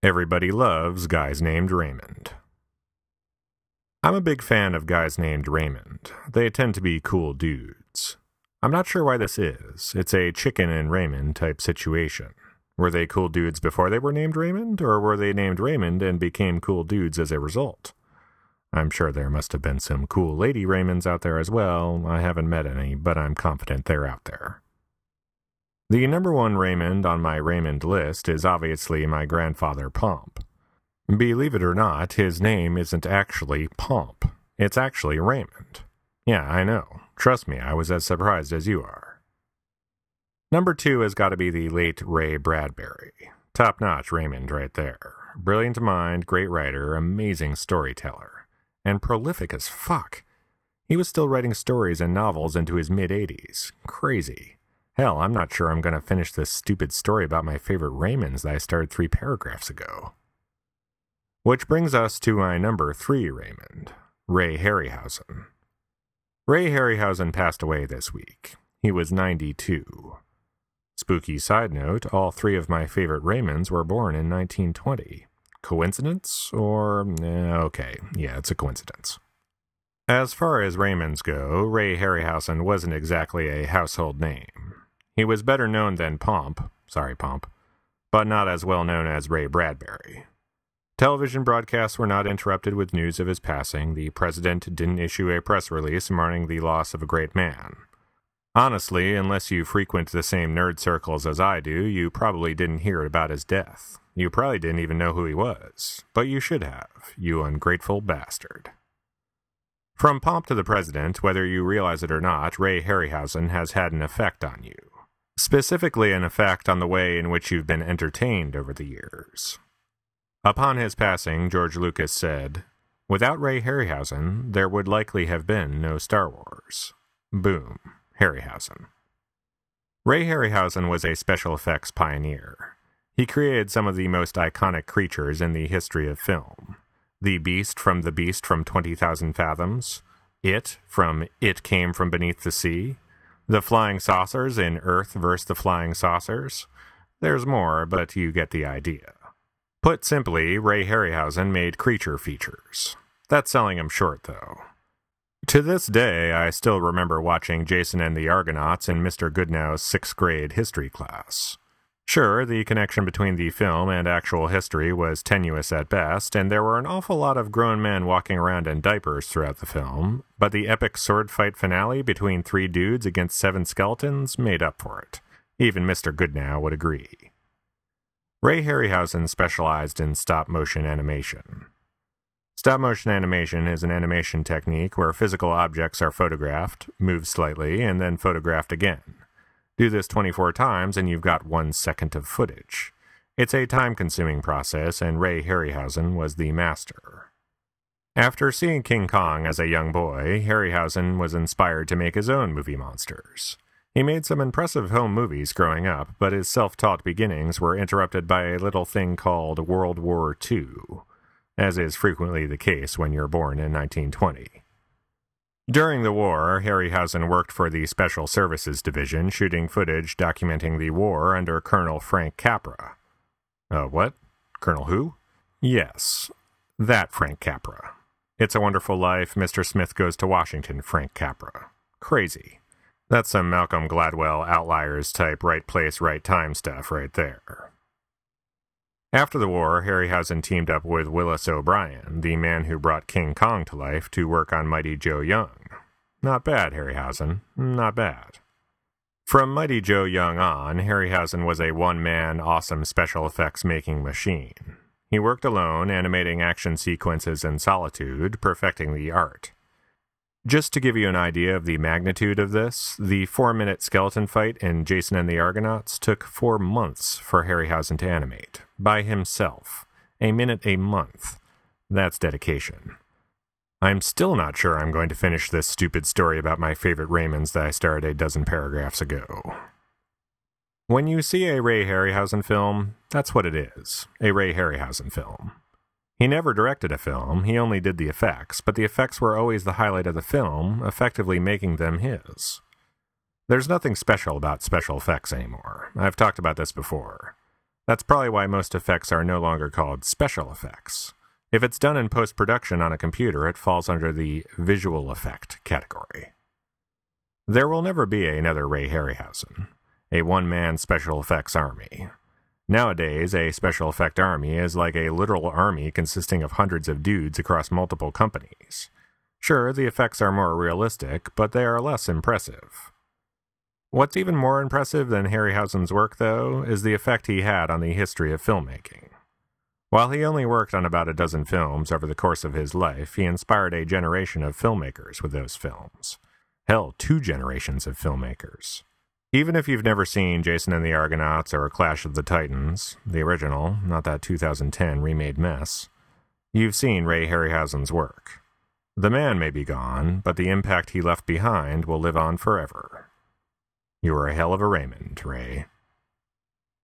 Everybody loves guys named Raymond. I'm a big fan of guys named Raymond. They tend to be cool dudes. I'm not sure why this is. It's a chicken and Raymond type situation. Were they cool dudes before they were named Raymond, or were they named Raymond and became cool dudes as a result? I'm sure there must have been some cool lady Raymonds out there as well. I haven't met any, but I'm confident they're out there. The number one Raymond on my Raymond list is obviously my grandfather Pomp. Believe it or not, his name isn't actually Pomp. It's actually Raymond. Yeah, I know. Trust me, I was as surprised as you are. Number two has got to be the late Ray Bradbury. Top notch Raymond right there. Brilliant mind, great writer, amazing storyteller. And prolific as fuck. He was still writing stories and novels into his mid 80s. Crazy. Hell, I'm not sure I'm going to finish this stupid story about my favorite Raymonds that I started three paragraphs ago. Which brings us to my number three Raymond, Ray Harryhausen. Ray Harryhausen passed away this week. He was 92. Spooky side note all three of my favorite Raymonds were born in 1920. Coincidence? Or, eh, okay, yeah, it's a coincidence. As far as Raymonds go, Ray Harryhausen wasn't exactly a household name. He was better known than Pomp, sorry Pomp, but not as well known as Ray Bradbury. Television broadcasts were not interrupted with news of his passing. The president didn't issue a press release mourning the loss of a great man. Honestly, unless you frequent the same nerd circles as I do, you probably didn't hear about his death. You probably didn't even know who he was. But you should have, you ungrateful bastard. From Pomp to the President, whether you realize it or not, Ray Harryhausen has had an effect on you specifically an effect on the way in which you've been entertained over the years. Upon his passing, George Lucas said, Without Ray Harryhausen, there would likely have been no Star Wars. Boom. Harryhausen. Ray Harryhausen was a special effects pioneer. He created some of the most iconic creatures in the history of film. The Beast from The Beast from 20,000 Fathoms, It from It Came from Beneath the Sea, the flying saucers in Earth vs. the Flying Saucers. There's more, but you get the idea. Put simply, Ray Harryhausen made creature features. That's selling him short, though. To this day, I still remember watching Jason and the Argonauts in Mr. Goodnow's sixth grade history class. Sure, the connection between the film and actual history was tenuous at best, and there were an awful lot of grown men walking around in diapers throughout the film, but the epic sword fight finale between three dudes against seven skeletons made up for it. Even Mr. Goodnow would agree. Ray Harryhausen specialized in stop motion animation. Stop motion animation is an animation technique where physical objects are photographed, moved slightly, and then photographed again. Do this 24 times and you've got one second of footage. It's a time consuming process, and Ray Harryhausen was the master. After seeing King Kong as a young boy, Harryhausen was inspired to make his own movie monsters. He made some impressive home movies growing up, but his self taught beginnings were interrupted by a little thing called World War II, as is frequently the case when you're born in 1920. During the war, Harryhausen worked for the Special Services Division, shooting footage documenting the war under Colonel Frank Capra. Uh, what? Colonel who? Yes, that Frank Capra. It's a Wonderful Life, Mr. Smith Goes to Washington, Frank Capra. Crazy. That's some Malcolm Gladwell outliers type right place, right time stuff right there. After the war, Harryhausen teamed up with Willis O'Brien, the man who brought King Kong to life, to work on Mighty Joe Young. Not bad, Harryhausen. Not bad. From Mighty Joe Young on, Harryhausen was a one man, awesome special effects making machine. He worked alone, animating action sequences in solitude, perfecting the art. Just to give you an idea of the magnitude of this, the four minute skeleton fight in Jason and the Argonauts took four months for Harryhausen to animate, by himself. A minute a month. That's dedication. I'm still not sure I'm going to finish this stupid story about my favorite Raymonds that I started a dozen paragraphs ago. When you see a Ray Harryhausen film, that's what it is a Ray Harryhausen film. He never directed a film, he only did the effects, but the effects were always the highlight of the film, effectively making them his. There's nothing special about special effects anymore. I've talked about this before. That's probably why most effects are no longer called special effects. If it's done in post production on a computer, it falls under the visual effect category. There will never be another Ray Harryhausen, a one man special effects army. Nowadays, a special effect army is like a literal army consisting of hundreds of dudes across multiple companies. Sure, the effects are more realistic, but they are less impressive. What's even more impressive than Harryhausen's work, though, is the effect he had on the history of filmmaking. While he only worked on about a dozen films over the course of his life, he inspired a generation of filmmakers with those films. Hell, two generations of filmmakers. Even if you've never seen Jason and the Argonauts or Clash of the Titans, the original, not that 2010 remade mess, you've seen Ray Harryhausen's work. The man may be gone, but the impact he left behind will live on forever. You were a hell of a Raymond, Ray.